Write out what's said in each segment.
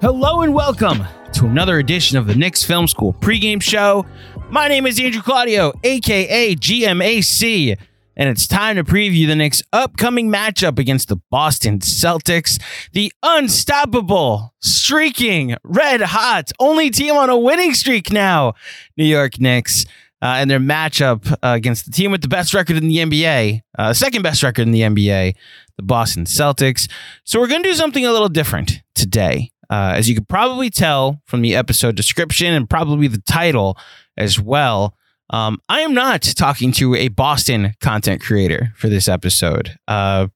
Hello and welcome to another edition of the Knicks Film School pregame show. My name is Andrew Claudio, aka GMAC, and it's time to preview the Knicks' upcoming matchup against the Boston Celtics, the unstoppable, streaking, red hot, only team on a winning streak now, New York Knicks. Uh, and their matchup uh, against the team with the best record in the NBA, uh, second best record in the NBA, the Boston Celtics. So we're going to do something a little different today. Uh, as you could probably tell from the episode description and probably the title as well, um, I am not talking to a Boston content creator for this episode. Uh,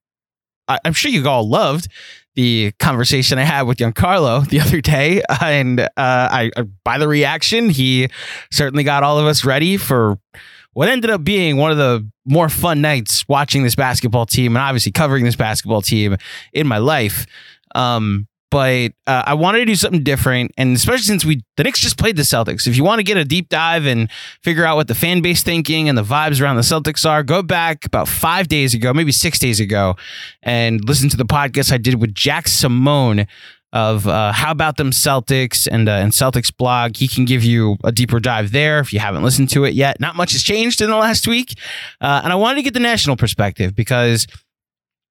I- am sure you all loved the conversation I had with Giancarlo the other day, and uh, I, by the reaction, he certainly got all of us ready for what ended up being one of the more fun nights watching this basketball team and obviously covering this basketball team in my life. Um, but uh, I wanted to do something different, and especially since we the Knicks just played the Celtics. If you want to get a deep dive and figure out what the fan base thinking and the vibes around the Celtics are, go back about five days ago, maybe six days ago, and listen to the podcast I did with Jack Simone of uh, how about them Celtics and uh, and Celtics blog. He can give you a deeper dive there if you haven't listened to it yet. Not much has changed in the last week, uh, and I wanted to get the national perspective because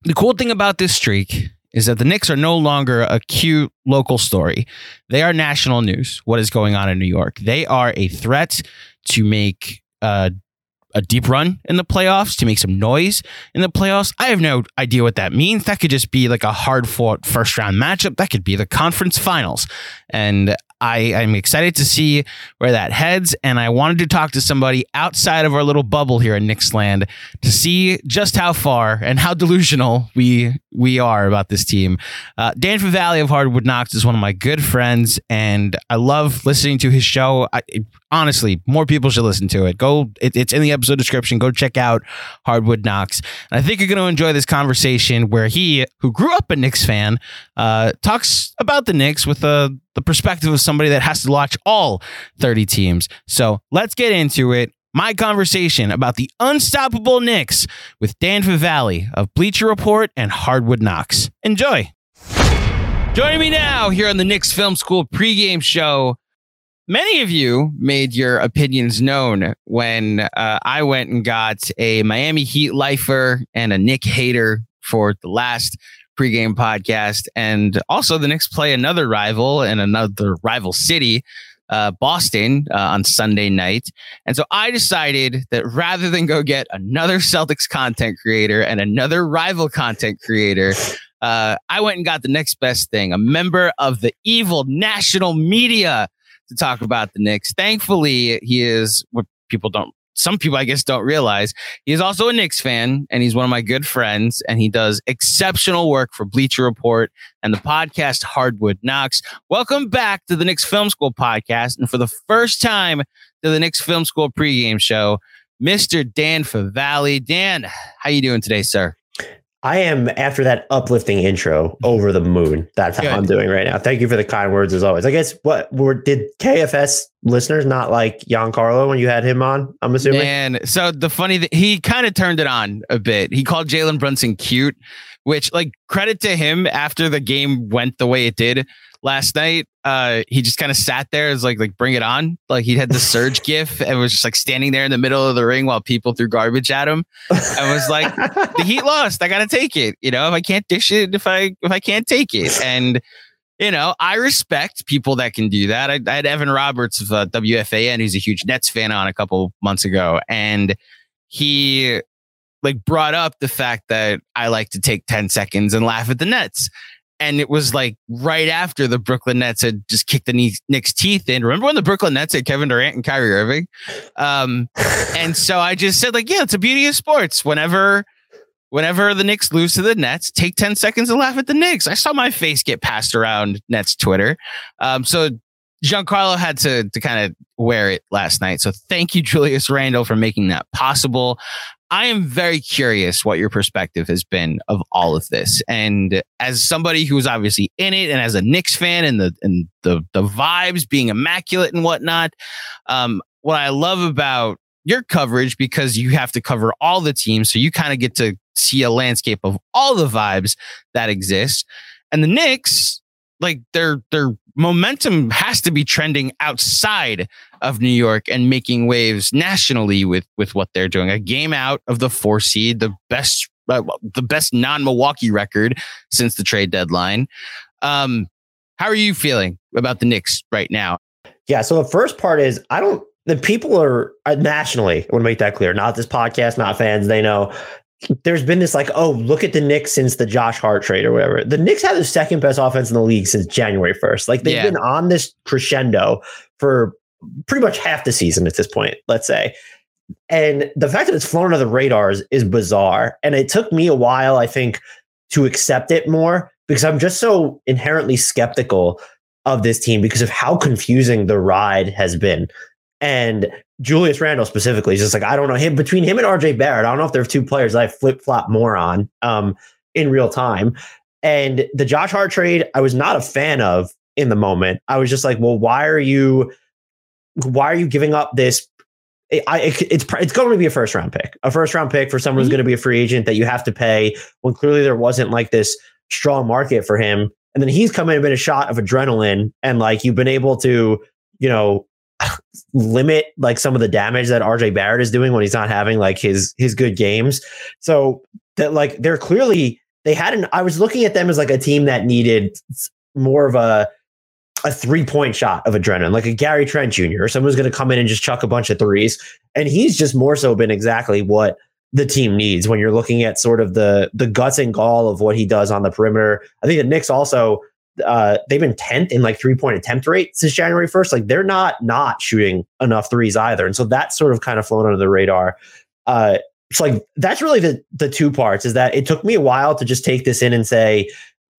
the cool thing about this streak is that the Knicks are no longer a cute local story. They are national news. What is going on in New York? They are a threat to make uh, a deep run in the playoffs, to make some noise in the playoffs. I have no idea what that means. That could just be like a hard fought first round matchup. That could be the conference finals. And I am excited to see where that heads, and I wanted to talk to somebody outside of our little bubble here in Knicksland to see just how far and how delusional we we are about this team. Uh, Dan Favale of Hardwood Knocks is one of my good friends, and I love listening to his show. I, honestly, more people should listen to it. Go, it, it's in the episode description. Go check out Hardwood Knocks. and I think you're going to enjoy this conversation where he, who grew up a Knicks fan, uh, talks about the Knicks with a the perspective of somebody that has to watch all 30 teams. So let's get into it. My conversation about the unstoppable Knicks with Dan Favale of Bleacher Report and Hardwood Knocks. Enjoy. Joining me now here on the Knicks Film School pregame show. Many of you made your opinions known when uh, I went and got a Miami Heat lifer and a Knick hater for the last pregame podcast. And also, the Knicks play another rival in another rival city, uh, Boston, uh, on Sunday night. And so I decided that rather than go get another Celtics content creator and another rival content creator, uh, I went and got the next best thing a member of the evil national media to talk about the Knicks. Thankfully, he is what people don't some people I guess don't realize he is also a Knicks fan and he's one of my good friends and he does exceptional work for Bleacher Report and the podcast Hardwood Knocks. Welcome back to the Knicks Film School podcast and for the first time to the Knicks Film School pregame show, Mr. Dan Favale. Dan, how you doing today, sir? I am after that uplifting intro mm-hmm. over the moon. That's how Good. I'm doing right now. Thank you for the kind words as always. I guess what were did KFS listeners not like Giancarlo when you had him on? I'm assuming. And so the funny that he kind of turned it on a bit. He called Jalen Brunson cute, which like credit to him after the game went the way it did last night. Uh, he just kind of sat there as like like bring it on. Like he had the surge gif and was just like standing there in the middle of the ring while people threw garbage at him. I was like, the Heat lost. I gotta take it. You know, if I can't dish it, if I if I can't take it, and you know, I respect people that can do that. I, I had Evan Roberts of uh, WFAN, who's a huge Nets fan, on a couple months ago, and he like brought up the fact that I like to take 10 seconds and laugh at the Nets and it was like right after the Brooklyn Nets had just kicked the Knicks' teeth in. Remember when the Brooklyn Nets had Kevin Durant and Kyrie Irving? Um, and so I just said, like, yeah, it's a beauty of sports. Whenever, whenever the Knicks lose to the Nets, take ten seconds and laugh at the Knicks. I saw my face get passed around Nets Twitter. Um, so Giancarlo had to to kind of wear it last night. So thank you, Julius Randle, for making that possible. I am very curious what your perspective has been of all of this. And as somebody who's obviously in it and as a Knicks fan and the and the the vibes being immaculate and whatnot, um, what I love about your coverage because you have to cover all the teams, so you kind of get to see a landscape of all the vibes that exist. And the Knicks, like their their momentum has to be trending outside of New York and making waves nationally with with what they're doing. A game out of the four seed, the best uh, the best non Milwaukee record since the trade deadline. Um, how are you feeling about the Knicks right now? Yeah. So the first part is I don't. The people are uh, nationally. I want to make that clear. Not this podcast, not fans. They know there's been this like, oh, look at the Knicks since the Josh Hart trade or whatever. The Knicks have the second best offense in the league since January 1st. Like they've yeah. been on this crescendo for pretty much half the season at this point, let's say. And the fact that it's flown under the radars is bizarre. And it took me a while, I think, to accept it more because I'm just so inherently skeptical of this team because of how confusing the ride has been. And Julius Randle specifically is just like, I don't know him between him and RJ Barrett. I don't know if there are two players I flip flop more on um, in real time. And the Josh Hart trade, I was not a fan of in the moment. I was just like, well, why are you, why are you giving up this? I, it, it's it's going to be a first round pick, a first round pick for someone mm-hmm. who's going to be a free agent that you have to pay when clearly there wasn't like this strong market for him. And then he's come in and been a shot of adrenaline, and like you've been able to, you know, limit like some of the damage that RJ Barrett is doing when he's not having like his his good games. So that like they're clearly they had an I was looking at them as like a team that needed more of a a three point shot of adrenaline, like a Gary Trent Jr. someone's going to come in and just chuck a bunch of threes. And he's just more so been exactly what the team needs when you're looking at sort of the the guts and gall of what he does on the perimeter. I think the Knicks also uh, they've been 10th in like three point attempt rate since January 1st. Like they're not not shooting enough threes either. And so that's sort of kind of flown under the radar. Uh, it's like that's really the the two parts is that it took me a while to just take this in and say,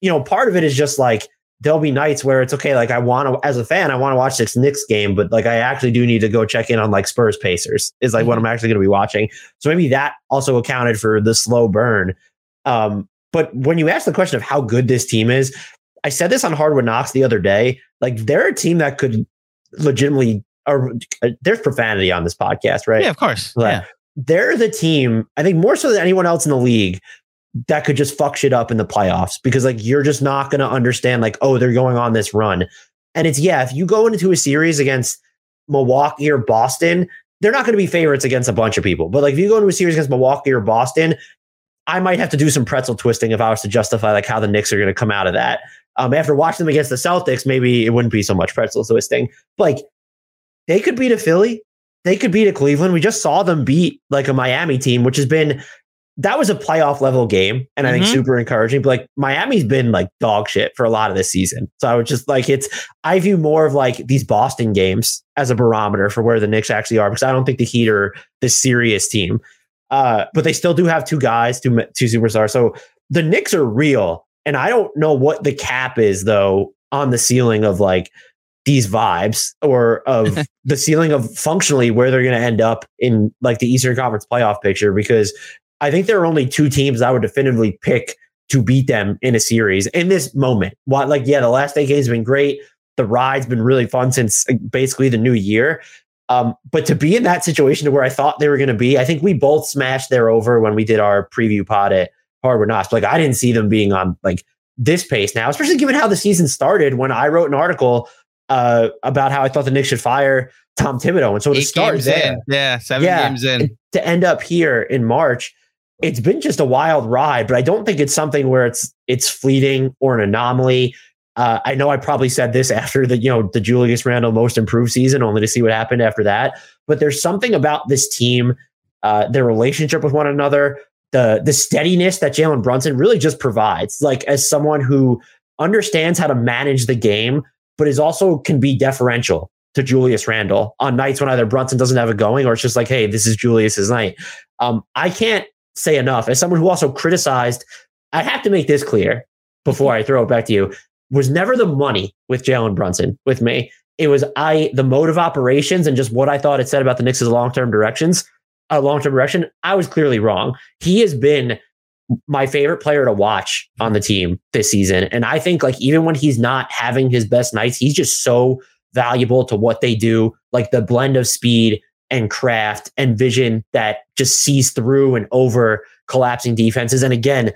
you know, part of it is just like there'll be nights where it's okay. Like I want to, as a fan, I want to watch this Knicks game, but like I actually do need to go check in on like Spurs Pacers is like mm-hmm. what I'm actually going to be watching. So maybe that also accounted for the slow burn. Um, but when you ask the question of how good this team is, I said this on Hardwood Knocks the other day. Like they're a team that could legitimately. Or uh, there's profanity on this podcast, right? Yeah, of course. yeah. They're the team. I think more so than anyone else in the league that could just fuck shit up in the playoffs because like you're just not going to understand like oh they're going on this run and it's yeah if you go into a series against milwaukee or boston they're not going to be favorites against a bunch of people but like if you go into a series against milwaukee or boston i might have to do some pretzel twisting if i was to justify like how the knicks are going to come out of that um, after watching them against the Celtics, maybe it wouldn't be so much pretzel twisting. But like they could beat a Philly, they could beat a Cleveland. We just saw them beat like a Miami team, which has been that was a playoff level game, and I mm-hmm. think super encouraging. But like Miami's been like dog shit for a lot of this season, so I would just like it's. I view more of like these Boston games as a barometer for where the Knicks actually are because I don't think the Heat are the serious team. Uh, but they still do have two guys, two two superstars. So the Knicks are real, and I don't know what the cap is though on the ceiling of like these vibes or of the ceiling of functionally where they're going to end up in like the Eastern Conference playoff picture because I think there are only two teams I would definitively pick to beat them in a series in this moment. What like yeah, the last eight games have been great. The ride's been really fun since uh, basically the new year. Um, but to be in that situation to where I thought they were going to be, I think we both smashed there over when we did our preview pod at Hardwood Knocks. Like I didn't see them being on like this pace now, especially given how the season started. When I wrote an article uh, about how I thought the Knicks should fire Tom Thibodeau, and so to Eight start there, in. Yeah, seven Yeah. games in. to end up here in March, it's been just a wild ride. But I don't think it's something where it's it's fleeting or an anomaly. Uh, I know I probably said this after the you know the Julius Randle most improved season, only to see what happened after that. But there's something about this team, uh, their relationship with one another, the the steadiness that Jalen Brunson really just provides. Like as someone who understands how to manage the game, but is also can be deferential to Julius Randle on nights when either Brunson doesn't have it going or it's just like, hey, this is Julius's night. Um, I can't say enough. As someone who also criticized, I have to make this clear before I throw it back to you. Was never the money with Jalen Brunson with me. It was I the mode of operations and just what I thought it said about the Knicks' long term directions, a long term direction. I was clearly wrong. He has been my favorite player to watch on the team this season, and I think like even when he's not having his best nights, he's just so valuable to what they do. Like the blend of speed and craft and vision that just sees through and over collapsing defenses. And again,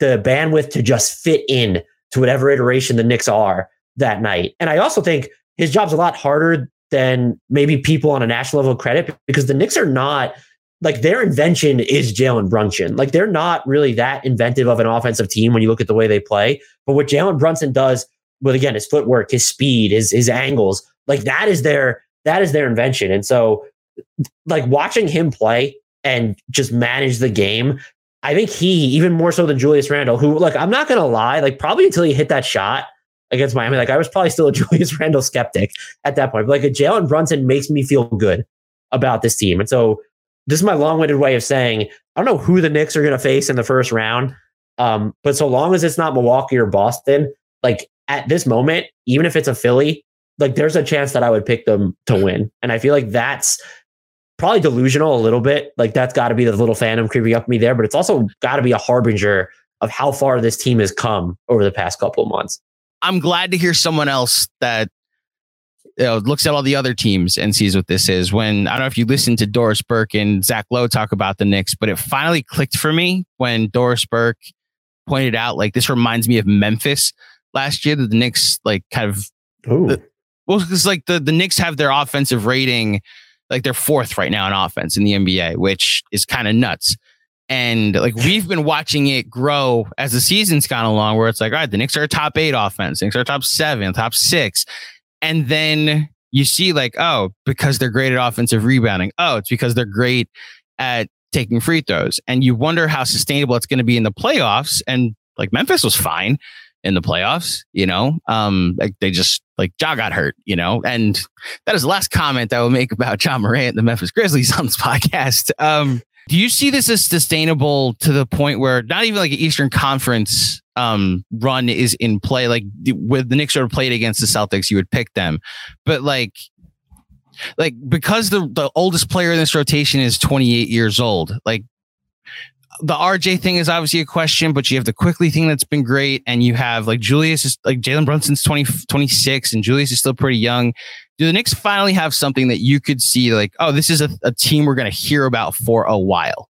the bandwidth to just fit in to whatever iteration the Knicks are that night. And I also think his job's a lot harder than maybe people on a national level credit because the Knicks are not like their invention is Jalen Brunson. Like they're not really that inventive of an offensive team when you look at the way they play. But what Jalen Brunson does with again his footwork, his speed, his his angles, like that is their that is their invention. And so like watching him play and just manage the game, I think he, even more so than Julius Randle, who, like, I'm not to lie, like, probably until he hit that shot against Miami, like, I was probably still a Julius Randle skeptic at that point. But, like, a Jalen Brunson makes me feel good about this team. And so, this is my long winded way of saying, I don't know who the Knicks are going to face in the first round. Um, but so long as it's not Milwaukee or Boston, like, at this moment, even if it's a Philly, like, there's a chance that I would pick them to win. And I feel like that's, probably delusional a little bit. Like that's got to be the little phantom creeping up me there, but it's also got to be a harbinger of how far this team has come over the past couple of months. I'm glad to hear someone else that you know, looks at all the other teams and sees what this is. When I don't know if you listened to Doris Burke and Zach Lowe talk about the Knicks, but it finally clicked for me when Doris Burke pointed out like this reminds me of Memphis last year. That the Knicks like kind of The- well, because like the the Knicks have their offensive rating like they're fourth right now in offense in the NBA, which is kind of nuts. And like we've been watching it grow as the season's gone along, where it's like, all right, the Knicks are top eight offense, Knicks are top seven, top six. And then you see, like, oh, because they're great at offensive rebounding. Oh, it's because they're great at taking free throws. And you wonder how sustainable it's going to be in the playoffs. And like Memphis was fine in the playoffs, you know. Um, like they just like Ja got hurt, you know, and that is the last comment I will make about Ja Morant, the Memphis Grizzlies on this podcast. Um, do you see this as sustainable to the point where not even like an Eastern Conference um run is in play? Like with the Knicks sort of played against the Celtics, you would pick them, but like. Like because the the oldest player in this rotation is 28 years old, like the RJ thing is obviously a question, but you have the Quickley thing that's been great. And you have like Julius is like Jalen Brunson's 20, 26 and Julius is still pretty young. Do the Knicks finally have something that you could see like, oh, this is a, a team we're going to hear about for a while?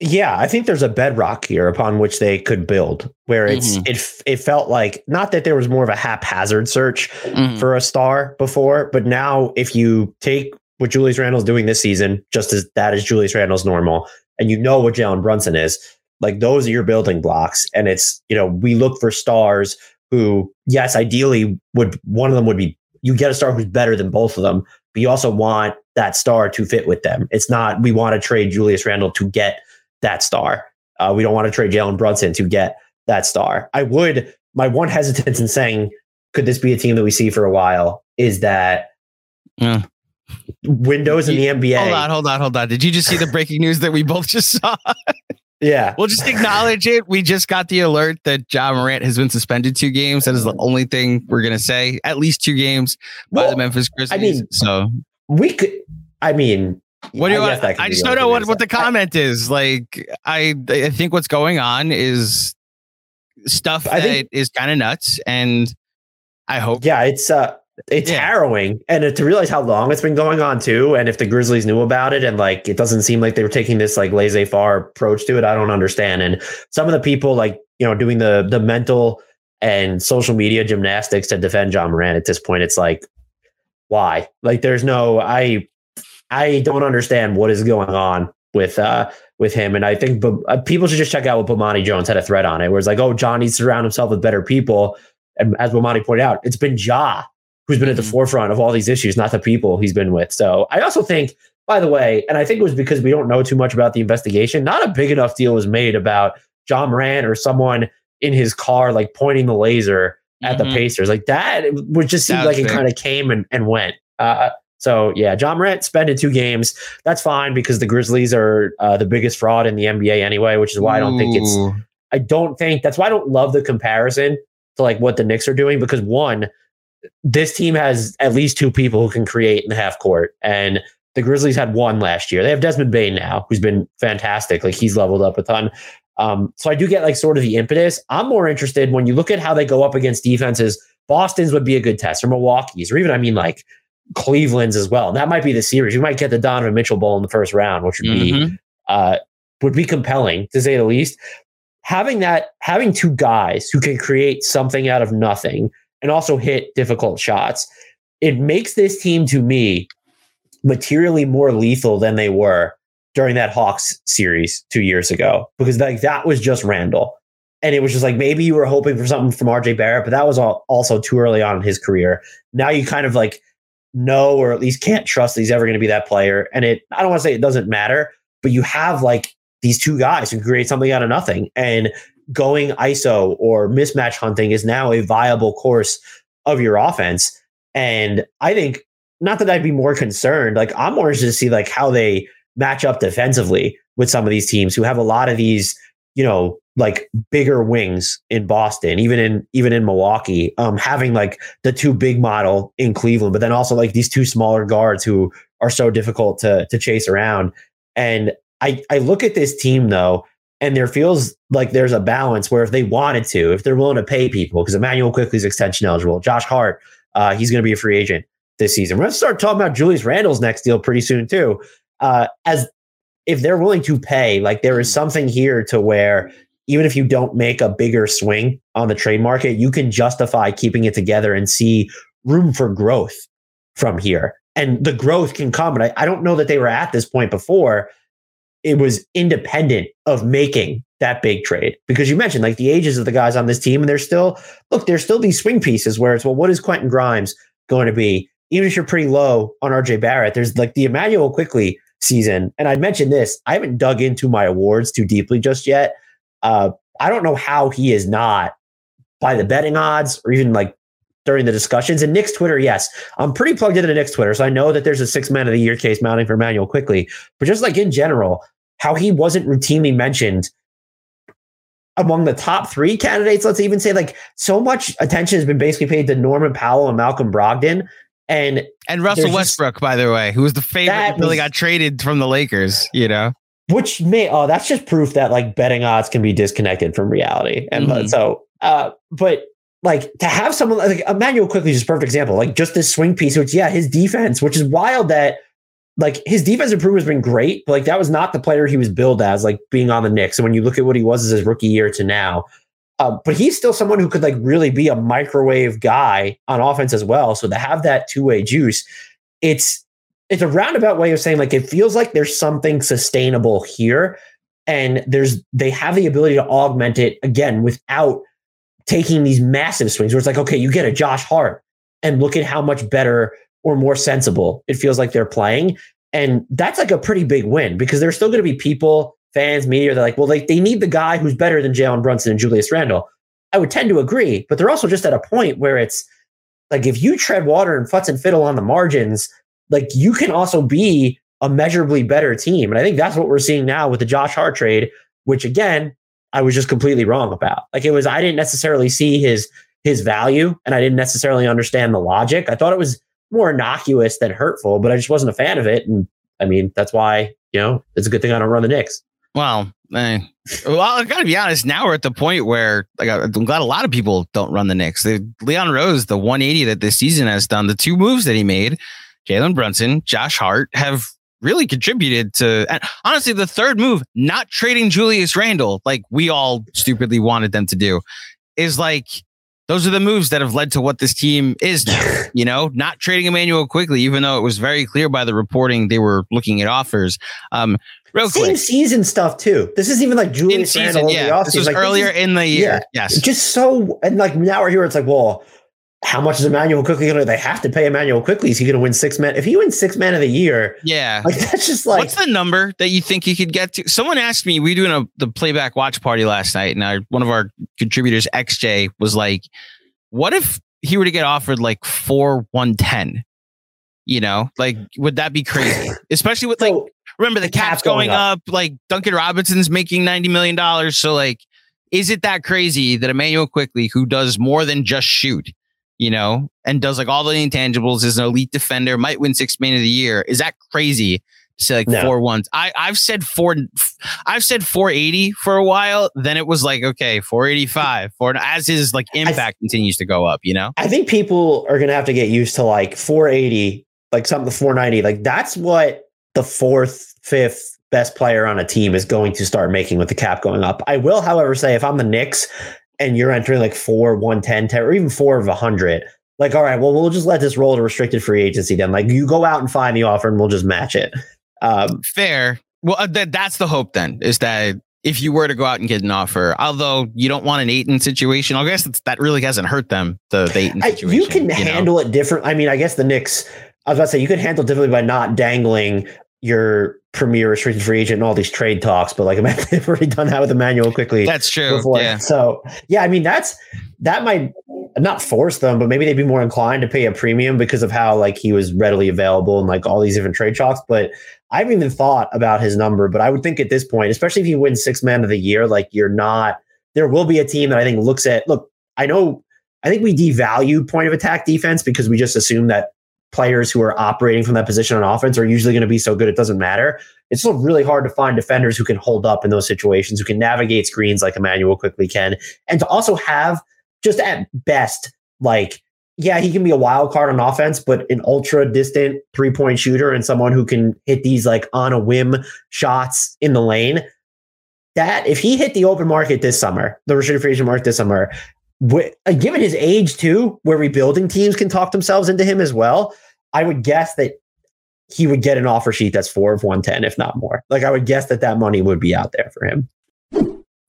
Yeah, I think there's a bedrock here upon which they could build where it's Mhm. it it felt like not that there was more of a haphazard search Mhm. for a star before, but now if you take what Julius Randle's doing this season, just as that is Julius Randle's normal, and you know what Jalen Brunson is, like those are your building blocks. And it's, you know, we look for stars who, yes, ideally would one of them would be you get a star who's better than both of them, but you also want that star to fit with them. It's not we want to trade Julius Randle to get that star. Uh, we don't want to trade Jalen Brunson to get that star. I would my one hesitance in saying could this be a team that we see for a while is that Yeah. windows in the NBA. Hold on, hold on, hold on. Did you just see the breaking news that we both just saw? Yeah. We'll just acknowledge it. We just got the alert that Ja Morant has been suspended two games. That is the only thing we're gonna say. At least two games by Well, the Memphis Grizzlies. I mean- so we could i mean What do you? I, I just don't know what, what the comment is. Like, I I think what's going on is stuff I that is kind of nuts, and I hope. Yeah, it's uh, it's yeah. harrowing, and to realize how long it's been going on too, and if the Grizzlies knew about it, and like it doesn't seem like they were taking this like laissez-faire approach to it, I don't understand. And some of the people like you know doing the the mental and social media gymnastics to defend Ja Morant at this point, it's like why? Like, there's no I I don't understand what is going on with uh with him. And I think but, uh, people should just check out what Bomani Jones had a thread on it, where it's like, oh, Ja needs to surround himself with better people. And as Bomani pointed out, it's been Ja who's been at the mm-hmm. forefront of all these issues, not the people he's been with. So I also think, by the way, and I think it was because we don't know too much about the investigation, not a big enough deal was made about Ja Morant or someone in his car like pointing the laser at mm-hmm. the Pacers. Like that would just seem like it kind of came and, and went. Uh, so yeah, Ja Morant spent two games. That's fine because the Grizzlies are uh, the biggest fraud in the NBA anyway, which is why Ooh. I don't think it's. I don't think that's why I don't love the comparison to like what the Knicks are doing because one, this team has at least two people who can create in the half court, and the Grizzlies had one last year. They have Desmond Bane now, who's been fantastic. Like he's leveled up a ton. Um, so I do get like sort of the impetus. I'm more interested when you look at how they go up against defenses. Boston's would be a good test, or Milwaukee's, or even I mean like Cleveland's as well. And that might be the series. You might get the Donovan Mitchell Bowl in the first round, which would mm-hmm. be uh, would be compelling to say the least. Having that, having two guys who can create something out of nothing and also hit difficult shots, it makes this team to me materially more lethal than they were during that Hawks series two years ago because like that was just Randle. And it was just like maybe you were hoping for something from RJ Barrett, but that was all, also too early on in his career. Now you kind of like know or at least can't trust he's ever going to be that player. And it, I don't want to say it doesn't matter, but you have like these two guys who create something out of nothing. And going ISO or mismatch hunting is now a viable course of your offense. And I think not that I'd be more concerned, like I'm more interested to see like how they match up defensively with some of these teams who have a lot of these, you know, like bigger wings in Boston, even in even in Milwaukee, um, having like the two big model in Cleveland, but then also like these two smaller guards who are so difficult to to chase around. And I I look at this team though, and there feels like there's a balance where if they wanted to, if they're willing to pay people, because Immanuel Quickley's extension eligible, Josh Hart, uh, he's going to be a free agent this season. We're going to start talking about Julius Randle's next deal pretty soon too. Uh, as if they're willing to pay, like there is something here to where even if you don't make a bigger swing on the trade market, you can justify keeping it together and see room for growth from here. And the growth can come. But I, I don't know that they were at this point before. It was independent of making that big trade because you mentioned like the ages of the guys on this team, and there's still look, there's still these swing pieces where it's well, what is Quentin Grimes going to be? Even if you're pretty low on RJ Barrett, there's like the Immanuel Quickley season. And I mentioned this, I haven't dug into my awards too deeply just yet. Uh, I don't know how he is not by the betting odds or even like during the discussions. And Knicks Twitter, yes, I'm pretty plugged into Knicks Twitter. So I know that there's a six man of the year case mounting for Manuel Quickley. But just like in general, how he wasn't routinely mentioned among the top three candidates, let's even say like so much attention has been basically paid to Norman Powell and Malcolm Brogdon. And and Russell Westbrook, just, by the way, who was the favorite until he got traded from the Lakers, you know? which may oh that's just proof that like betting odds can be disconnected from reality and mm-hmm. so uh but like to have someone like Immanuel Quickley is a perfect example like just this swing piece which yeah his defense which is wild that like his defensive improvement has been great but like that was not the player he was billed as like being on the Knicks. And when you look at what he was as his rookie year to now uh, but he's still someone who could like really be a microwave guy on offense as well. So to have that two-way juice it's it's a roundabout way of saying like it feels like there's something sustainable here. And there's they have the ability to augment it again without taking these massive swings where it's like okay you get a Josh Hart and look at how much better or more sensible it feels like they're playing and that's like a pretty big win because there's still going to be people fans media they're like well they, they need the guy who's better than Jalen Brunson and Julius Randle I would tend to agree but they're also just at a point where it's like if you tread water and futz and fiddle on the margins like you can also be a measurably better team. And I think that's what we're seeing now with the Josh Hart trade, which again, I was just completely wrong about. Like it was, I didn't necessarily see his his value and I didn't necessarily understand the logic. I thought it was more innocuous than hurtful, but I just wasn't a fan of it. And I mean, that's why, you know, it's a good thing I don't run the Knicks. Well, eh. well, I gotta be honest. Now we're at the point where like I'm glad a lot of people don't run the Knicks. Leon Rose, the 180 that this season has done, the two moves that he made, Jalen Brunson, Josh Hart, have really contributed to. And honestly, the third move, not trading Julius Randle, like we all stupidly wanted them to do, is like those are the moves that have led to what this team is now. You know, not trading Immanuel Quickley even though it was very clear by the reporting they were looking at offers. Um, real Same quick, season stuff too. This is even like in Julius season, Randle yeah, the this was Like, this earlier is in the year. yeah. Yes, just so and like now we're here. It's like, well, how much is Immanuel Quickley going to? They have to pay Immanuel Quickley. Is he going to win six man? If he wins six man of the year, yeah. like that's just like What's the number that you think he could get to? Someone asked me. We were doing a the playback watch party last night, and our, one of our contributors, XJ, was like, "What if he were to get offered like four one ten? You know, like would that be crazy? Especially with like remember the, the cap's, cap's going going up. Like Duncan Robinson's making ninety million dollars. So like, is it that crazy that Immanuel Quickley, who does more than just shoot, you know, and does like all the intangibles, is an elite defender, might win six man of the year? Is that crazy? Say like No. four ones. I I've said four. I've said four eighty for a while. Then it was like okay, four eighty five. For as his like impact continues to go up, you know. I think people are going to have to get used to like 480, like something 490. Like that's what the fourth, fifth best player on a team is going to start making with the cap going up. I will, however, say if I'm the Knicks and you're entering like four, 110, 10, or even four of a hundred, like, all right, well, we'll just let this roll to restricted free agency then. Like you go out and find the offer and we'll just match it. Um, Fair. Well, uh, that that's the hope then is that if you were to go out and get an offer, although you don't want an Ayton situation, I guess that really hasn't hurt them. The, the Ayton situation. you can know? handle it different. I mean, I guess the Knicks, I was about to say, you could handle it differently by not dangling your premier restricted free agent and all these trade talks. But like, they've already done that with Immanuel Quickley That's true. before. Yeah. So yeah, I mean, that's that might not force them, but maybe they'd be more inclined to pay a premium because of how like he was readily available and like all these different trade talks. But I haven't even thought about his number. But I would think at this point, especially if he wins six man of the year, like you're not. There will be a team that I think looks at. Look, I know. I think we devalue point of attack defense because we just assume that players who are operating from that position on offense are usually going to be so good it doesn't matter. It's still really hard to find defenders who can hold up in those situations, who can navigate screens like Immanuel Quickley can, and to also have just at best, like, yeah, he can be a wild card on offense, but an ultra distant three point shooter and someone who can hit these like on a whim shots in the lane. That if he hit the open market this summer, the restricted free agent market this summer, given his age too, where rebuilding teams can talk themselves into him as well, I would guess that he would get an offer sheet that's four of 110, if not more. Like I would guess that that money would be out there for him.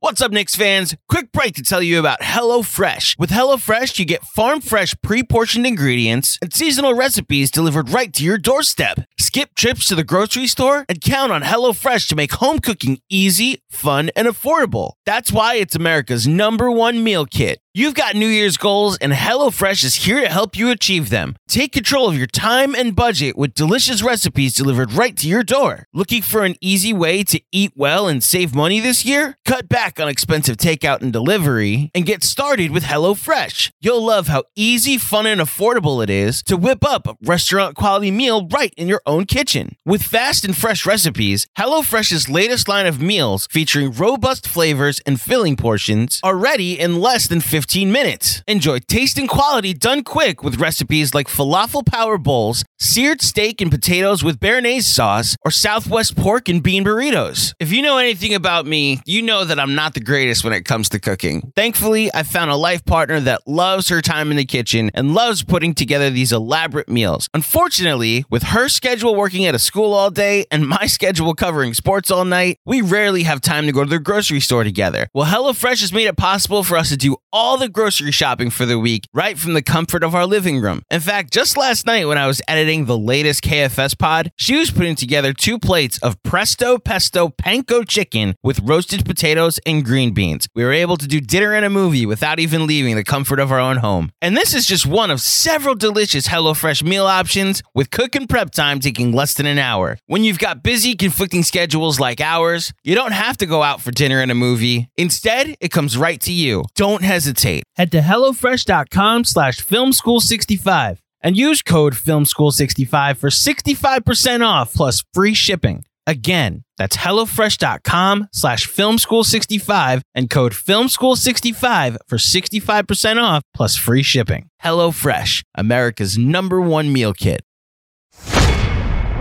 What's up, Knicks fans? Quick break to tell you about HelloFresh. With HelloFresh, you get farm fresh, pre portioned ingredients and seasonal recipes delivered right to your doorstep. Skip trips to the grocery store and count on HelloFresh to make home cooking easy, fun, and affordable. That's why it's America's number one meal kit. You've got New Year's goals, and HelloFresh is here to help you achieve them. Take control of your time and budget with delicious recipes delivered right to your door. Looking for an easy way to eat well and save money this year? Cut back on expensive takeout and delivery and get started with HelloFresh. You'll love how easy, fun, and affordable it is to whip up a restaurant quality meal right in your own kitchen. With fast and fresh recipes, HelloFresh's latest line of meals featuring robust flavors and filling portions are ready in less than 15 15 minutes. Enjoy taste and quality done quick with recipes like falafel power bowls, seared steak and potatoes with béarnaise sauce, or Southwest pork and bean burritos. If you know anything about me, you know that I'm not the greatest when it comes to cooking. Thankfully, I found a life partner that loves her time in the kitchen and loves putting together these elaborate meals. Unfortunately, with her schedule working at a school all day and my schedule covering sports all night, we rarely have time to go to the grocery store together. Well, HelloFresh has made it possible for us to do all the grocery shopping for the week right from the comfort of our living room. In fact, just last night when I was editing the latest KFS pod, she was putting together two plates of presto pesto panko chicken with roasted potatoes and green beans. We were able to do dinner and a movie without even leaving the comfort of our own home. And this is just one of several delicious HelloFresh meal options with cook and prep time taking less than an hour. When you've got busy, conflicting schedules like ours, you don't have to go out for dinner and a movie. Instead, it comes right to you. Don't hesitate. Head to HelloFresh.com slash FilmSchool65 and use code FilmSchool65 for 65% off plus free shipping. Again, that's HelloFresh.com slash FilmSchool65 and code FilmSchool65 for 65% off plus free shipping. HelloFresh, America's number one meal kit.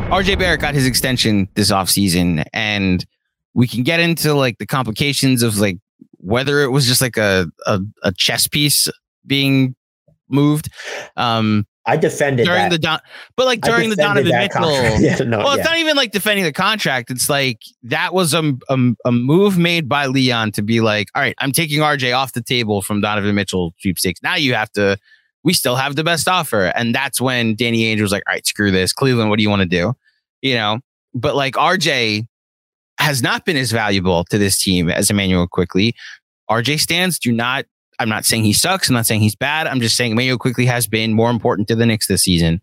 RJ Barrett got his extension this offseason, and we can get into like the complications of like whether it was just like a, a, a chess piece being moved. Um, I defended during that. the Don, but like during the Donovan Mitchell. yeah, no, well, yeah. it's not even like defending the contract. It's like that was a, a, a move made by Leon to be like, all right, I'm taking RJ off the table from Donovan Mitchell sweepstakes. Now you have to. We still have the best offer, and that's when Danny Ainge was like, all right, screw this, Cleveland. What do you want to do? You know, but like RJ has not been as valuable to this team as Immanuel Quickley. RJ stands do not. I'm not saying he sucks. I'm not saying he's bad. I'm just saying Immanuel Quickley has been more important to the Knicks this season.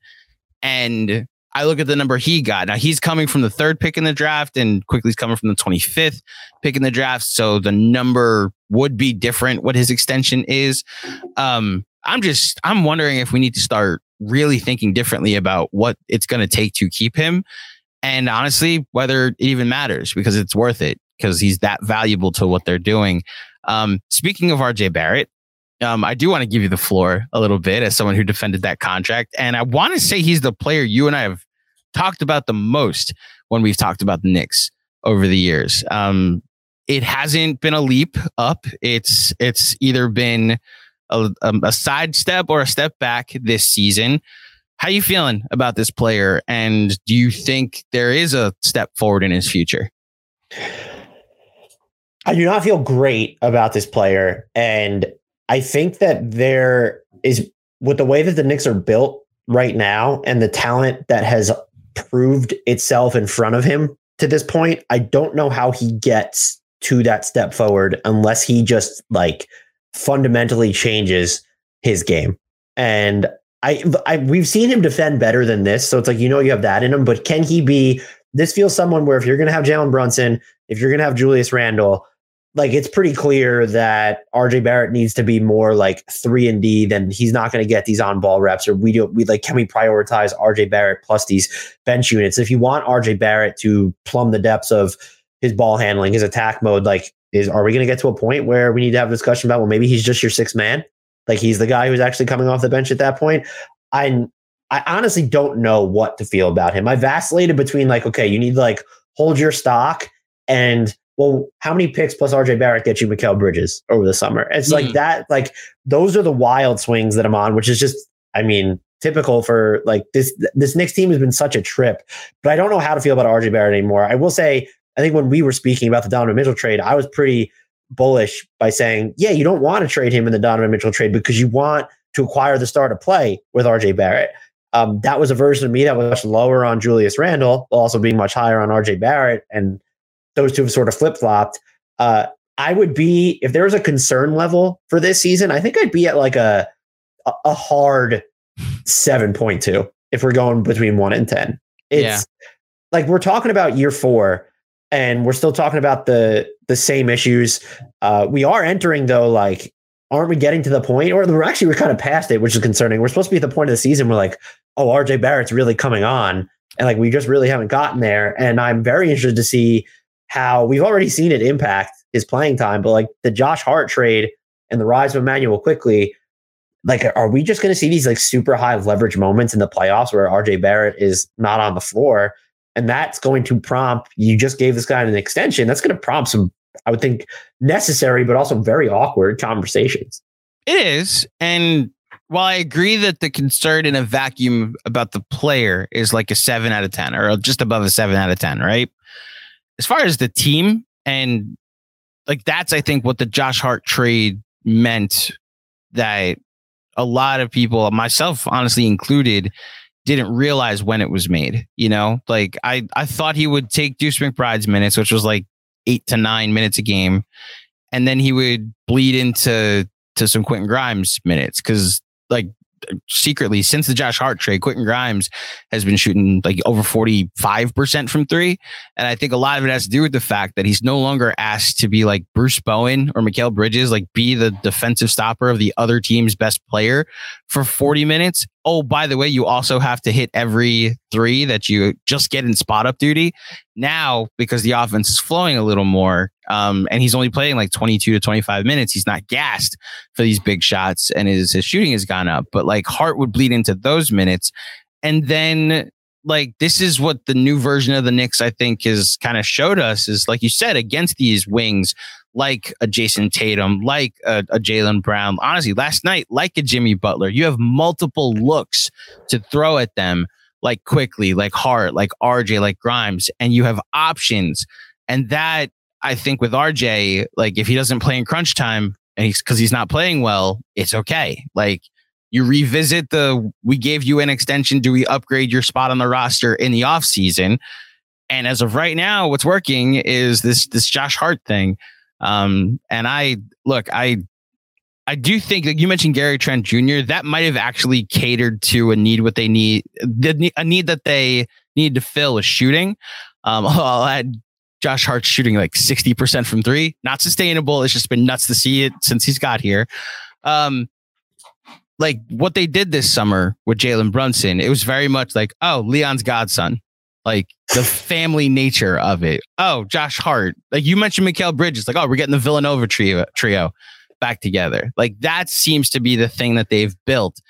And I look at the number he got. Now he's coming from the third pick in the draft, and Quickley's coming from the 25th pick in the draft. So the number would be different. What his extension is. Um, I'm just I'm wondering if we need to start really thinking differently about what it's going to take to keep him, and honestly, whether it even matters because it's worth it because he's that valuable to what they're doing. Um, speaking of RJ Barrett, um, I do want to give you the floor a little bit as someone who defended that contract. And I want to say he's the player you and I have talked about the most when we've talked about the Knicks over the years. Um, it hasn't been a leap up. It's it's either been a, um, a side step or a step back this season. How are you feeling about this player? And do you think there is a step forward in his future? I do not feel great about this player. And I think that there is, with the way that the Knicks are built right now and the talent that has proved itself in front of him to this point, I don't know how he gets to that step forward unless he just like fundamentally changes his game. And I, I we've seen him defend better than this, so it's like you know you have that in him. But can he be? This feels someone where if you're going to have Jalen Brunson, if you're going to have Julius Randle, like it's pretty clear that RJ Barrett needs to be more like three and D than he's not going to get these on ball reps or we do we like can we prioritize RJ Barrett plus these bench units if you want RJ Barrett to plumb the depths of his ball handling his attack mode like is are we going to get to a point where we need to have a discussion about well maybe he's just your sixth man like he's the guy who's actually coming off the bench at that point I I honestly don't know what to feel about him I vacillated between like okay you need to like hold your stock and well, how many picks plus RJ Barrett get you Mikal Bridges over the summer? It's mm. like that, like those are the wild swings that I'm on, which is just, I mean, typical for like this this Knicks team has been such a trip. But I don't know how to feel about RJ Barrett anymore. I will say, I think when we were speaking about the Donovan Mitchell trade, I was pretty bullish by saying, yeah, you don't want to trade him in the Donovan Mitchell trade because you want to acquire the star to play with RJ Barrett. Um, that was a version of me that was much lower on Julius Randle, while also being much higher on RJ Barrett. And those two have sort of flip flopped. Uh, I would be if there was a concern level for this season. I think I'd be at like a a hard seven point two if we're going between one and ten. It's yeah. like we're talking about year four, and we're still talking about the the same issues. Uh, we are entering though, like, aren't we getting to the point, or we're actually we're kind of past it, which is concerning. We're supposed to be at the point of the season where like, oh, RJ Barrett's really coming on, and like we just really haven't gotten there. And I'm very interested to see how we've already seen it impact his playing time, but like the Josh Hart trade and the rise of Immanuel Quickley. like are we just going to see these like super high leverage moments in the playoffs where RJ Barrett is not on the floor? And that's going to prompt you just gave this guy an extension. That's going to prompt some, I would think, necessary but also very awkward conversations. It is. And while I agree that the concern in a vacuum about the player is like a seven out of 10 or just above a seven out of 10, right? as far as the team and like that's I think what the Josh Hart trade meant that a lot of people, myself honestly included, didn't realize when it was made. You know, like I I thought he would take Deuce McBride's minutes, which was like eight to nine minutes a game, and then he would bleed into to some Quentin Grimes minutes because like secretly since the Josh Hart trade, Quentin Grimes has been shooting like over 45% from three. And I think a lot of it has to do with the fact that he's no longer asked to be like Bruce Bowen or Mikal Bridges, like be the defensive stopper of the other team's best player for 40 minutes. Oh, by the way, you also have to hit every three that you just get in spot up duty. Now, because the offense is flowing a little more, um, and he's only playing like 22 to 25 minutes, he's not gassed for these big shots, and his, his shooting has gone up. But like Hart would bleed into those minutes. And then like this is what the new version of the Knicks, I think, is kind of showed us is like you said, against these wings, like a Jayson Tatum, like a, a Jaylen Brown. Honestly, last night, like a Jimmy Butler, you have multiple looks to throw at them, like Quickley, like Hart, like RJ, like Grimes, and you have options. And that I think with RJ, like if he doesn't play in crunch time and he's because he's not playing well, it's okay. Like you revisit the we gave you an extension. Do we upgrade your spot on the roster in the offseason? And as of right now, what's working is this this Josh Hart thing. Um, and I look, I I do think that you mentioned Gary Trent Jr. That might have actually catered to a need what they need, a need that they need to fill with shooting. Um, I'll add Josh Hart shooting like 60% from three. Not sustainable. It's just been nuts to see it since he's got here. Um, like what they did this summer with Jalen Brunson, it was very much like, oh, Leon's godson like the family nature of it. Oh, Josh Hart, like you mentioned, Mikal Bridges, like oh, we're getting the Villanova trio trio back together. Like that seems to be the thing that they've built,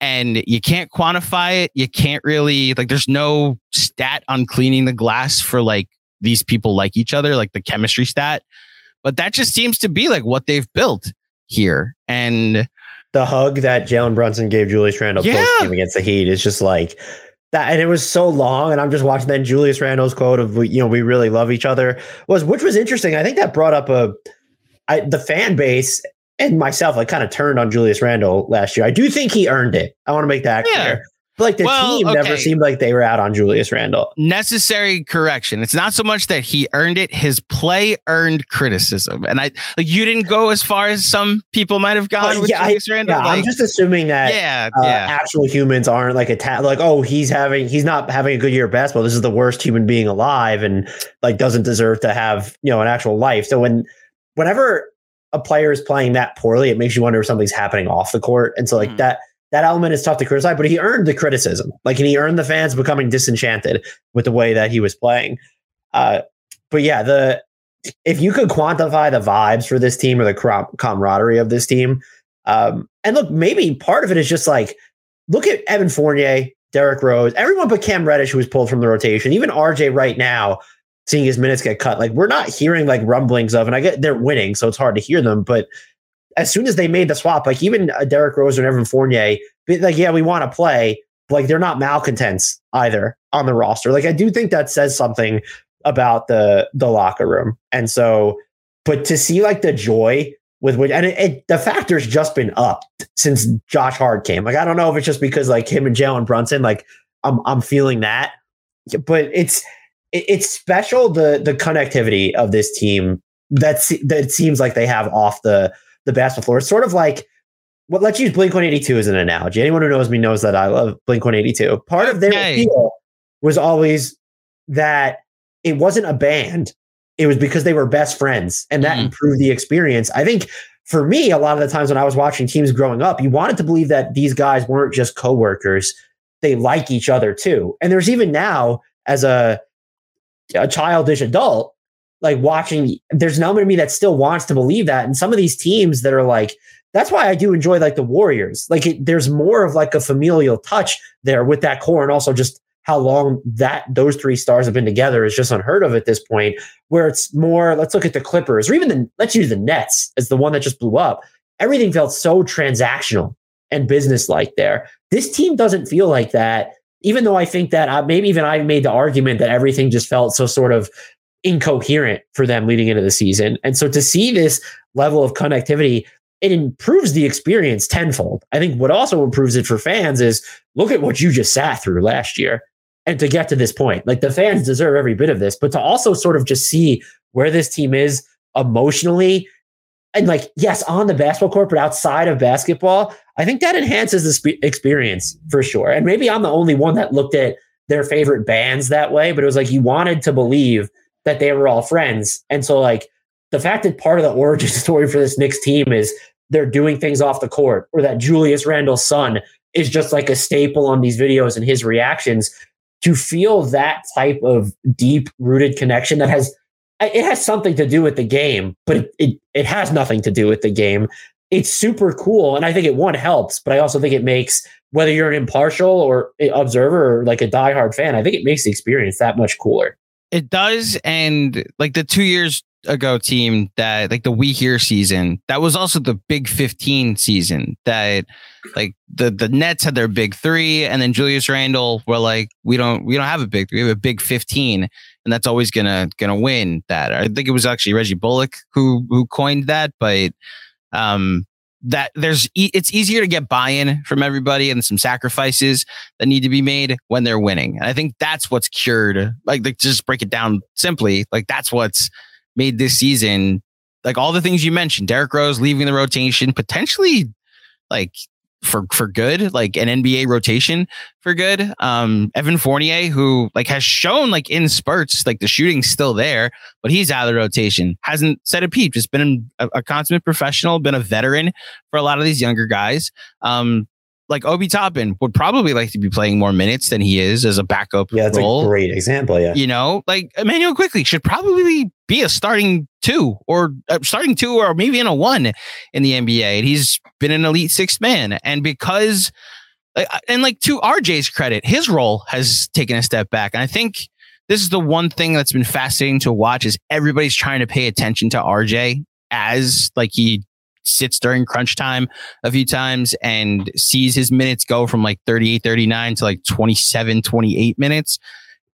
and you can't quantify it. You can't really like. There's no stat on cleaning the glass for like these people like each other, like the chemistry stat. But that just seems to be like what they've built here, and the hug that Jalen Brunson gave Julius Randle yeah. against the Heat is just like that and it was so long and i'm just watching then julius randle's quote of you know we really love each other was which was interesting i think that brought up a I, the fan base and myself like kind of turned on julius randle last year i do think he earned it i want to make that yeah. clear but like the well, team okay. never seemed like they were out on Julius Randle. Necessary correction. It's not so much that he earned it; his play earned criticism. And I like you didn't go as far as some people might have gone uh, with yeah, Julius I, Randle. Yeah, like, I'm just assuming that yeah, uh, yeah. actual humans aren't like attack. Like, oh, he's having he's not having a good year of basketball. This is the worst human being alive, and like doesn't deserve to have you know an actual life. So when whenever a player is playing that poorly, it makes you wonder if something's happening off the court. And so like mm. that that element is tough to criticize, but he earned the criticism. Like and he earned the fans becoming disenchanted with the way that he was playing. Uh, but yeah, the if you could quantify the vibes for this team or the camaraderie of this team, um, and look, maybe part of it is just like look at Evan Fournier, Derrick Rose, everyone but Cam Reddish who was pulled from the rotation, even RJ right now seeing his minutes get cut. Like we're not hearing like rumblings of, and I get they're winning, so it's hard to hear them. But as soon as they made the swap, like even uh, Derrick Rose and Evan Fournier, like yeah, we want to play. Like they're not malcontents either on the roster. Like I do think that says something about the the locker room. And so, but to see like the joy with which, and it, it, the factor's just been up since Josh Hart came. Like I don't know if it's just because like him and Jalen Brunson, like I'm I'm feeling that, but it's it, it's special the the connectivity of this team that's that seems like they have off the the basketball floor. It's sort of like well, let's use Blink 182 as an analogy. Anyone who knows me knows that I love Blink 182. Part of their appeal was always that it wasn't a band. It was because they were best friends and that mm-hmm. improved the experience. I think for me, a lot of the times when I was watching teams growing up, you wanted to believe that these guys weren't just coworkers. They like each other too. And there's even now as a a childish adult, like watching, there's an element of me that still wants to believe that. And some of these teams that are like, that's why I do enjoy like the Warriors. Like it, there's more of like a familial touch there with that core, and also just how long that those three stars have been together is just unheard of at this point. Where it's more, let's look at the Clippers, or even the let's use the Nets as the one that just blew up. Everything felt so transactional and business-like there. This team doesn't feel like that even though I think that uh, maybe even I made the argument that everything just felt so sort of incoherent for them leading into the season. And so to see this level of connectivity, it improves the experience tenfold. I think what also improves it for fans is look at what you just sat through last year and to get to this point. Like the fans deserve every bit of this, but to also sort of just see where this team is emotionally and like yes on the basketball court but outside of basketball i think that enhances the experience for sure and maybe i'm the only one that looked at their favorite bands that way but it was like you wanted to believe that they were all friends and so like the fact that part of the origin story for this Knicks team is they're doing things off the court or that Julius Randle's son is just like a staple on these videos and his reactions to feel that type of deep rooted connection that has it has something to do with the game, but it, it, it has nothing to do with the game. It's super cool. And I think it one helps, but I also think it makes whether you're an impartial or eh, observer or like a diehard fan, I think it makes the experience that much cooler. It does. And like the two years ago team that like the we here season that was also the big 15 season that like the the nets had their big three and then julius randle were like we don't we don't have a big three we have a big 15 and that's always gonna gonna win that i think it was actually reggie bullock who who coined that but um that there's e- it's easier to get buy-in from everybody and some sacrifices that need to be made when they're winning. And i think that's what's cured like, like just break it down simply like that's what's made this season like all the things you mentioned, Derrick Rose leaving the rotation, potentially like for for good, like an NBA rotation for good. Um, Evan Fournier, who like has shown like in spurts, like the shooting's still there, but he's out of the rotation. Hasn't said a peep. Just been a, a consummate professional, been a veteran for a lot of these younger guys. Um, like Obi Toppin would probably like to be playing more minutes than he is as a backup. Yeah, that's role. a great example. Yeah, you know, like Immanuel Quickley should probably be a starting two or uh, starting two or maybe in a one in the NBA. And he's been an elite sixth man, and because and like to RJ's credit, his role has taken a step back, and I think. This is the one thing that's been fascinating to watch is everybody's trying to pay attention to RJ as like he sits during crunch time a few times and sees his minutes go from like 38, 39 to like 27, 28 minutes.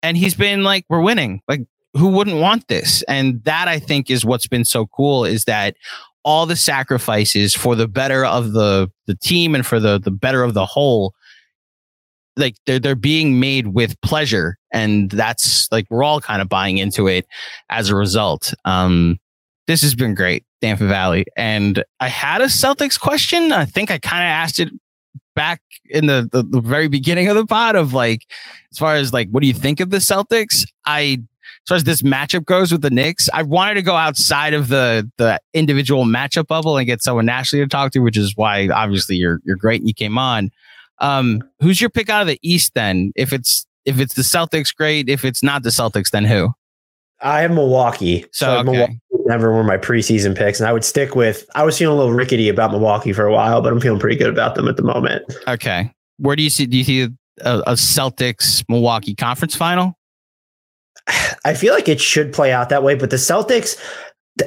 And he's been like, we're winning. Like, who wouldn't want this? And that I think is what's been so cool is that all the sacrifices for the better of the the team and for the the better of the whole like they're they're being made with pleasure and that's like we're all kind of buying into it as a result um this has been great Dan Favale. And I had a Celtics question. I think I kind of asked it back in the, the, the very beginning of the pod of like, as far as like, what do you think of the Celtics? I as far as this matchup goes with the Knicks, I wanted to go outside of the the individual matchup bubble and get someone nationally to talk to, which is why obviously you're you're great and you came on. Um, who's your pick out of the East then? If it's if it's the Celtics, great. If it's not the Celtics, then who? I have Milwaukee. So, so okay. Milwaukee never were my preseason picks, and I would stick with. I was feeling a little rickety about Milwaukee for a while, but I'm feeling pretty good about them at the moment. Okay, where do you see? Do you see a, a Celtics Milwaukee conference final? I feel like it should play out that way, but the Celtics,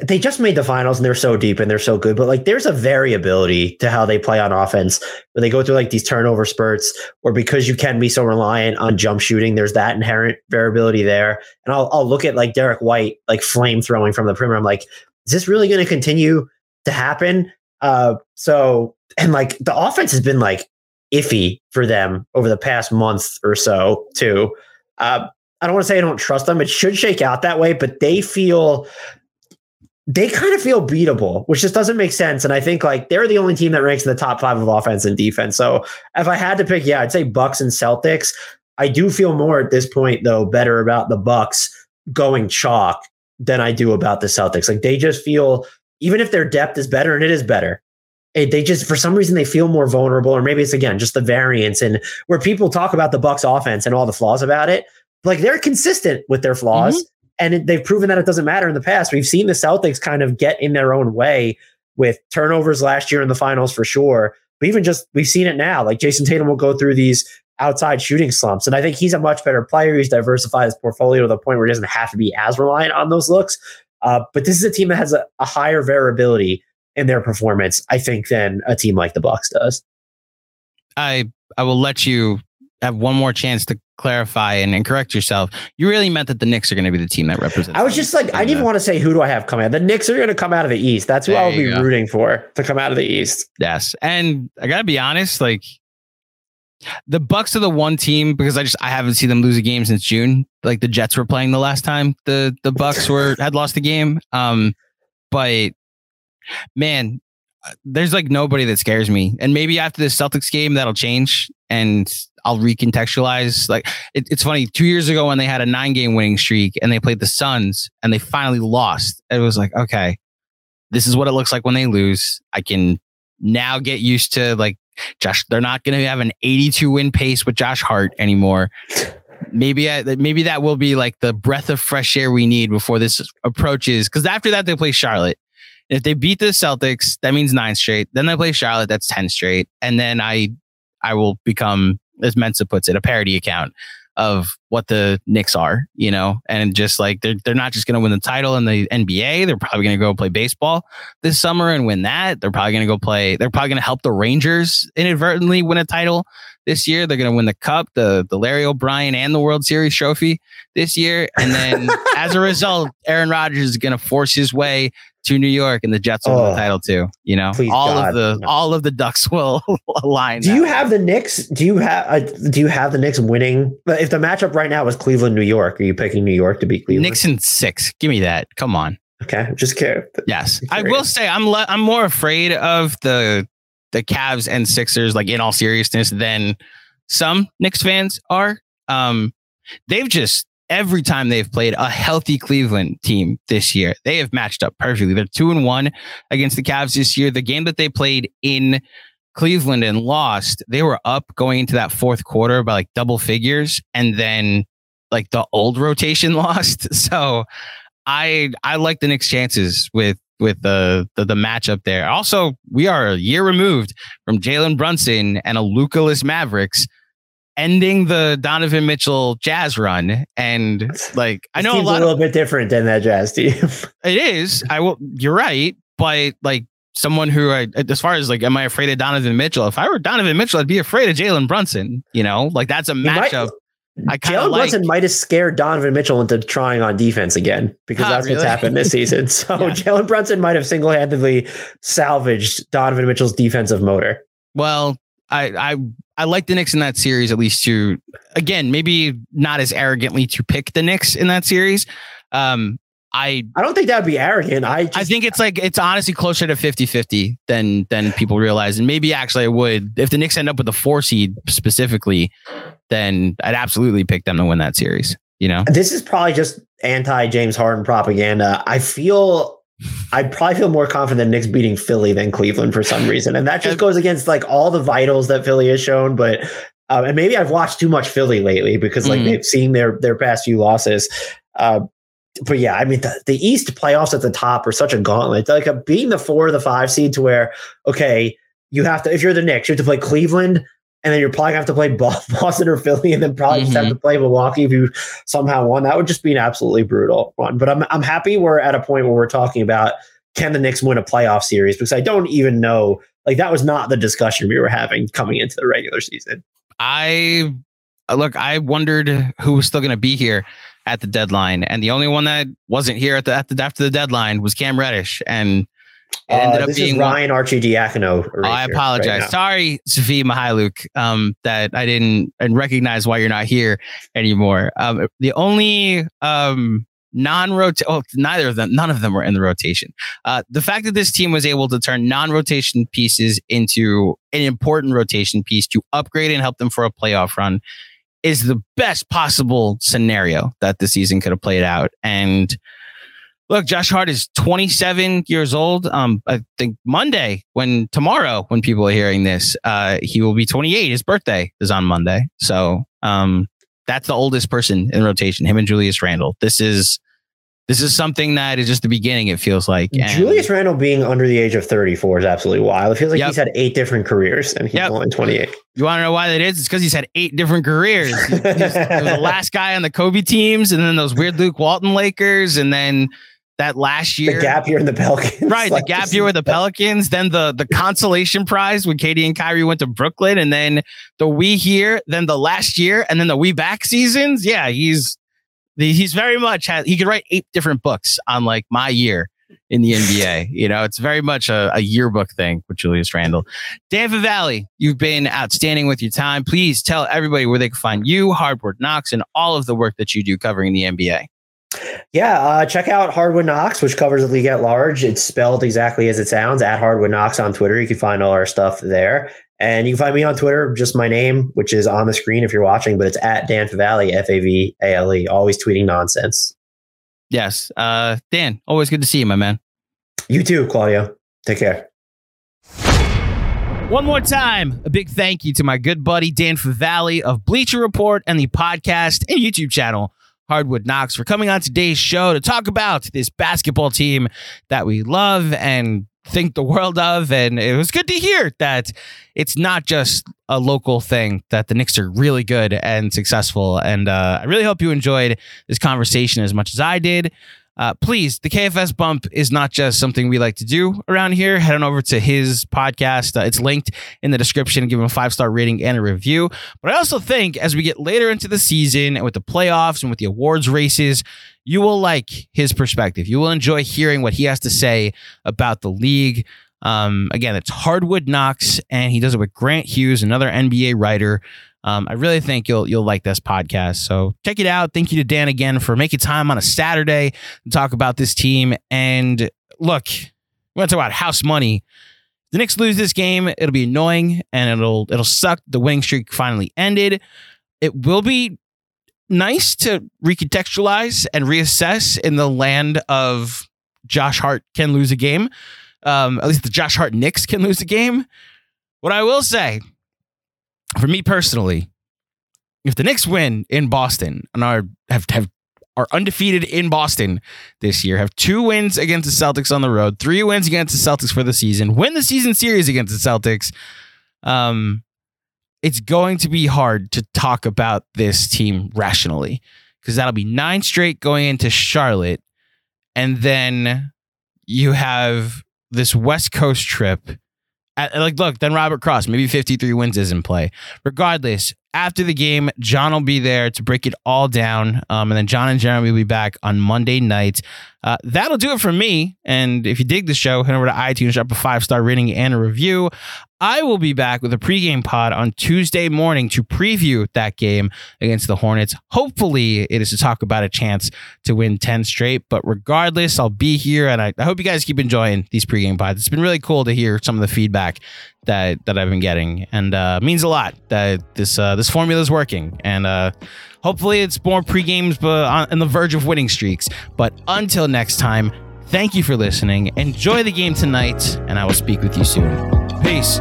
they just made the finals and they're so deep and they're so good. But like, there's a variability to how they play on offense where they go through like these turnover spurts, or because you can be so reliant on jump shooting, there's that inherent variability there. And I'll, I'll look at like Derrick White, like flame throwing from the perimeter. I'm like, is this really going to continue to happen? Uh, so, and like the offense has been like iffy for them over the past month or so, too. Uh, I don't want to say I don't trust them. It should shake out that way, but they feel they kind of feel beatable, which just doesn't make sense. And I think like they're the only team that ranks in the top five of offense and defense. So if I had to pick, yeah, I'd say Bucks and Celtics. I do feel more at this point though better about the Bucks going chalk than I do about the Celtics. Like they just feel even if their depth is better and it is better, it, they just for some reason they feel more vulnerable, or maybe it's again just the variance and where people talk about the Bucks offense and all the flaws about it. Like they're consistent with their flaws. Mm-hmm. And it, they've proven that it doesn't matter in the past. We've seen the Celtics kind of get in their own way with turnovers last year in the finals for sure. But even just we've seen it now. Like Jayson Tatum will go through these outside shooting slumps. And I think he's a much better player. He's diversified his portfolio to the point where he doesn't have to be as reliant on those looks. Uh, but this is a team that has a, a higher variability in their performance, I think, than a team like the Bucks does. I I will let you have one more chance to clarify and, and correct yourself. You really meant that the Knicks are going to be the team that represents. I was just like, I didn't even want to say who do I have coming out. The Knicks are going to come out of the East. That's who there I'll be go. rooting for to come out of the East. Yes, and I gotta be honest, like the Bucks are the one team because I just I haven't seen them lose a game since June. Like the Jets were playing the last time the the Bucks were had lost the game. Um, but man, there's like nobody that scares me. And maybe after the Celtics game that'll change and I'll recontextualize. Like it, it's funny. Two years ago when they had a nine game winning streak and they played the Suns and they finally lost, it was like, okay, this is what it looks like when they lose. I can now get used to like Josh. They're not going to have an 82 win pace with Josh Hart anymore. Maybe I, maybe that will be like the breath of fresh air we need before this approaches. Because after that they play Charlotte. If they beat the Celtics, that means nine straight. Then they play Charlotte, that's ten straight, and then I I will become as Mensa puts it, a parody account of what the Knicks are, you know, and just like they're they're not just going to win the title in the NBA. They're probably going to go play baseball this summer and win that. They're probably going to go play. They're probably going to help the Rangers inadvertently win a title this year. They're going to win the Cup, the the Larry O'Brien, and the World Series trophy this year. And then as a result, Aaron Rodgers is going to force his way to New York and the Jets will oh, win the title too. You know, all God. of the all of the Ducks will align. Do you have the Knicks? Do you have uh, do you have the Knicks winning? If the matchup right now is Cleveland, New York, are you picking New York to beat Cleveland? Knicks in six. Give me that. Come on. Okay, just curious. Yes, I will say I'm le- I'm more afraid of the the Cavs and Sixers, like in all seriousness, than some Knicks fans are. Um, they've just every time they've played a healthy Cleveland team this year, they have matched up perfectly. They're two and one against the Cavs this year. The game that they played in Cleveland and lost, they were up going into that fourth quarter by like double figures, and then like the old rotation lost. So I I like the Knicks' chances with with the, the the matchup there. Also, we are a year removed from Jalen Brunson and a Lukaless Mavericks ending the Donovan Mitchell Jazz run, and like I know a, lot a little of, bit different than that Jazz team. it is. I will. You're right, but like someone who I, as far as like, am I afraid of Donovan Mitchell? If I were Donovan Mitchell, I'd be afraid of Jalen Brunson. You know, like that's a matchup. I Jalen like, Brunson might have scared Donovan Mitchell into trying on defense again because ah, that's really? what's happened this season. So yeah. Jalen Brunson might have single handedly salvaged Donovan Mitchell's defensive motor. Well, I I I like the Knicks in that series at least to again maybe not as arrogantly to pick the Knicks in that series. Um, I I don't think that would be arrogant. I just, I think it's like it's honestly closer to 50-50 than than people realize. And maybe actually I would if the Knicks end up with a four seed specifically, then I'd absolutely pick them to win that series. You know, this is probably just anti James Harden propaganda, I feel I probably feel more confident Knicks beating Philly than Cleveland for some reason, and that just goes against like all the vitals that Philly has shown. But uh, and maybe I've watched too much Philly lately because like mm. they've seen their their past few losses. Uh, but yeah, I mean the, the East playoffs at the top are such a gauntlet. Like a, being the four or the five seed to where okay, you have to if you're the Knicks, you have to play Cleveland, and then you're probably gonna have to play Boston or Philly, and then probably mm-hmm. just have to mm-hmm. play Milwaukee if you somehow won. That would just be an absolutely brutal one. But I'm I'm happy we're at a point where we're talking about can the Knicks win a playoff series because I don't even know. Like that was not the discussion we were having coming into the regular season. I look. I wondered who was still going to be here at the deadline, and the only one that wasn't here at the, at the after the deadline was Cam Reddish, and it ended uh, up being Ryan Arcidiacono. Oh, I apologize. Right Sorry, Svi Mykhailiuk, um, that I didn't and recognize why you're not here anymore. Um, the only um, non-rotate. Oh, neither of them. None of them were in the rotation. Uh, the fact that this team was able to turn non-rotation pieces into an important rotation piece to upgrade and help them for a playoff run is the best possible scenario that the season could have played out. And look, Josh Hart is 27 years old. Um, I think Monday, when tomorrow, when people are hearing this, uh, he will be 28. His birthday is on Monday. So, um, that's the oldest person in rotation, him and Julius Randle. This is this is something that is just the beginning, it feels like. And Julius Randle being under the age of 34 is absolutely wild. It feels like yep. he's had eight different careers and he's yep. only 28. You want to know why that is? It's because he's had eight different careers. he was the last guy on the Kobe teams, and then those weird Luke Walton Lakers, and then that last year. The gap year in the Pelicans. Right. like the gap year with the Pelicans. Then the the consolation prize when KD and Kyrie went to Brooklyn. And then the we here, then the last year, and then the we back seasons. Yeah, he's he's very much has he could write eight different books on like my year in the NBA. You know, it's very much a, a yearbook thing with Julius Randle. Dan Favale, you've been outstanding with your time. Please tell everybody where they can find you, Hardwood Knocks, and all of the work that you do covering the NBA. Yeah, uh, check out Hardwood Knocks, which covers the league at large. It's spelled exactly as it sounds at Hardwood Knocks on Twitter. You can find all our stuff there. And you can find me on Twitter, just my name, which is on the screen if you're watching, but it's at Dan Favale, F A V A L E, always tweeting nonsense. Yes. Uh, Dan, always good to see you, my man. You too, Claudio. Take care. One more time, a big thank you to my good buddy Dan Favale of Bleacher Report and the podcast and YouTube channel Hardwood Knocks, for coming on today's show to talk about this basketball team that we love and think the world of. And it was good to hear that it's not just a local thing, that the Knicks are really good and successful. And uh, I really hope you enjoyed this conversation as much as I did. Uh, please, the KFS bump is not just something we like to do around here. Head on over to his podcast. Uh, it's linked in the description. Give him a five star rating and a review. But I also think as we get later into the season and with the playoffs and with the awards races, you will like his perspective. You will enjoy hearing what he has to say about the league. Um, again, it's Hardwood Knocks, and he does it with Grant Hughes, another NBA writer. Um, I really think you'll you'll like this podcast. So check it out. Thank you to Dan again for making time on a Saturday to talk about this team. And look, we're gonna talk about house money. The Knicks lose this game, it'll be annoying and it'll it'll suck. The winning streak finally ended. It will be nice to recontextualize and reassess in the land of Josh Hart can lose a game. Um, at least the Josh Hart Knicks can lose a game. What I will say for me personally, if the Knicks win in Boston and are have, have are undefeated in Boston this year, have two wins against the Celtics on the road, three wins against the Celtics for the season, win the season series against the Celtics, um, it's going to be hard to talk about this team rationally because that'll be nine straight going into Charlotte, and then you have this West Coast trip like, look, then Robert Cross, maybe 53 wins is in play. Regardless, after the game, John will be there to break it all down. Um, and then John and Jeremy will be back on Monday night. Uh, that'll do it for me. And if you dig the show, head over to iTunes, drop a five star rating and a review. I will be back with a pregame pod on Tuesday morning to preview that game against the Hornets. Hopefully, it is to talk about a chance to win 10 straight. But regardless, I'll be here and I, I hope you guys keep enjoying these pregame pods. It's been really cool to hear some of the feedback that that I've been getting, and uh, means a lot that this uh, this formula is working, and uh, hopefully it's more pre games, but on, on the verge of winning streaks. But until next time, thank you for listening. Enjoy the game tonight, and I will speak with you soon. Peace.